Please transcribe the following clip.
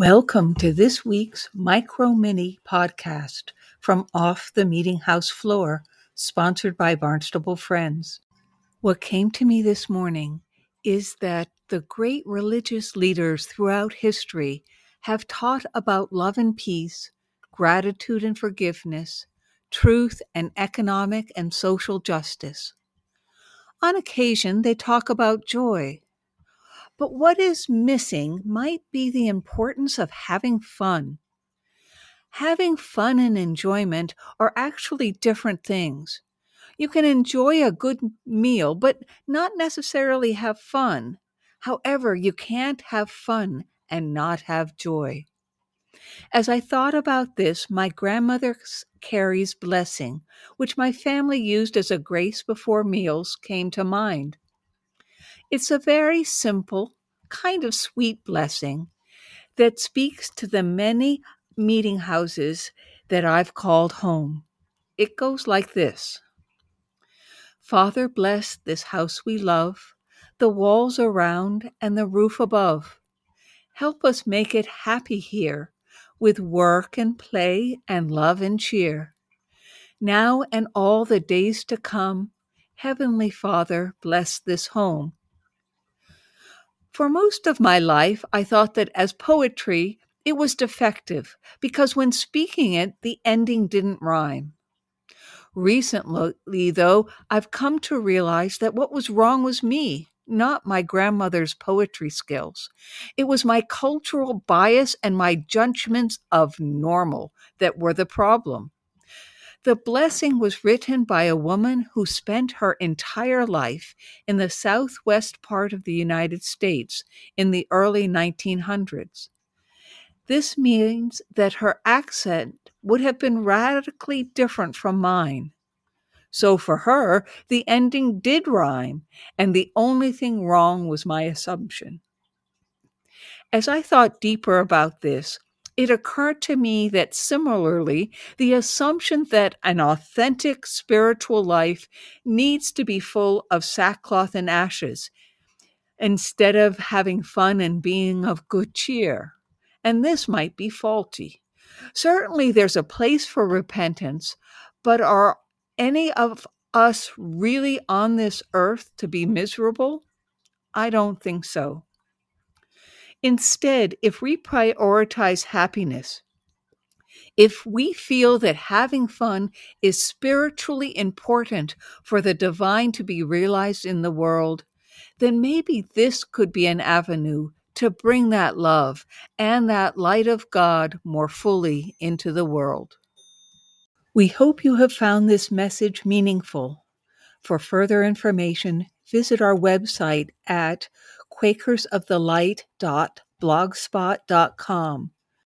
Welcome to this week's Micro Mini podcast from Off the Meeting House Floor, sponsored by Barnstable Friends. What came to me this morning is that the great religious leaders throughout history have taught about love and peace, gratitude and forgiveness, truth and economic and social justice. On occasion, they talk about joy. But what is missing might be the importance of having fun. Having fun and enjoyment are actually different things. You can enjoy a good meal, but not necessarily have fun. However, you can't have fun and not have joy. As I thought about this, my grandmother Carrie's blessing, which my family used as a grace before meals, came to mind. It's a very simple, kind of sweet blessing that speaks to the many meeting houses that I've called home. It goes like this Father, bless this house we love, the walls around and the roof above. Help us make it happy here with work and play and love and cheer. Now and all the days to come, Heavenly Father, bless this home. For most of my life, I thought that as poetry, it was defective because when speaking it, the ending didn't rhyme. Recently, though, I've come to realize that what was wrong was me, not my grandmother's poetry skills. It was my cultural bias and my judgments of normal that were the problem. The blessing was written by a woman who spent her entire life in the southwest part of the United States in the early 1900s. This means that her accent would have been radically different from mine. So for her, the ending did rhyme, and the only thing wrong was my assumption. As I thought deeper about this, it occurred to me that similarly, the assumption that an authentic spiritual life needs to be full of sackcloth and ashes instead of having fun and being of good cheer. And this might be faulty. Certainly, there's a place for repentance, but are any of us really on this earth to be miserable? I don't think so. Instead, if we prioritize happiness, if we feel that having fun is spiritually important for the divine to be realized in the world, then maybe this could be an avenue to bring that love and that light of God more fully into the world. We hope you have found this message meaningful. For further information, visit our website at quakersofthelight.blogspot.com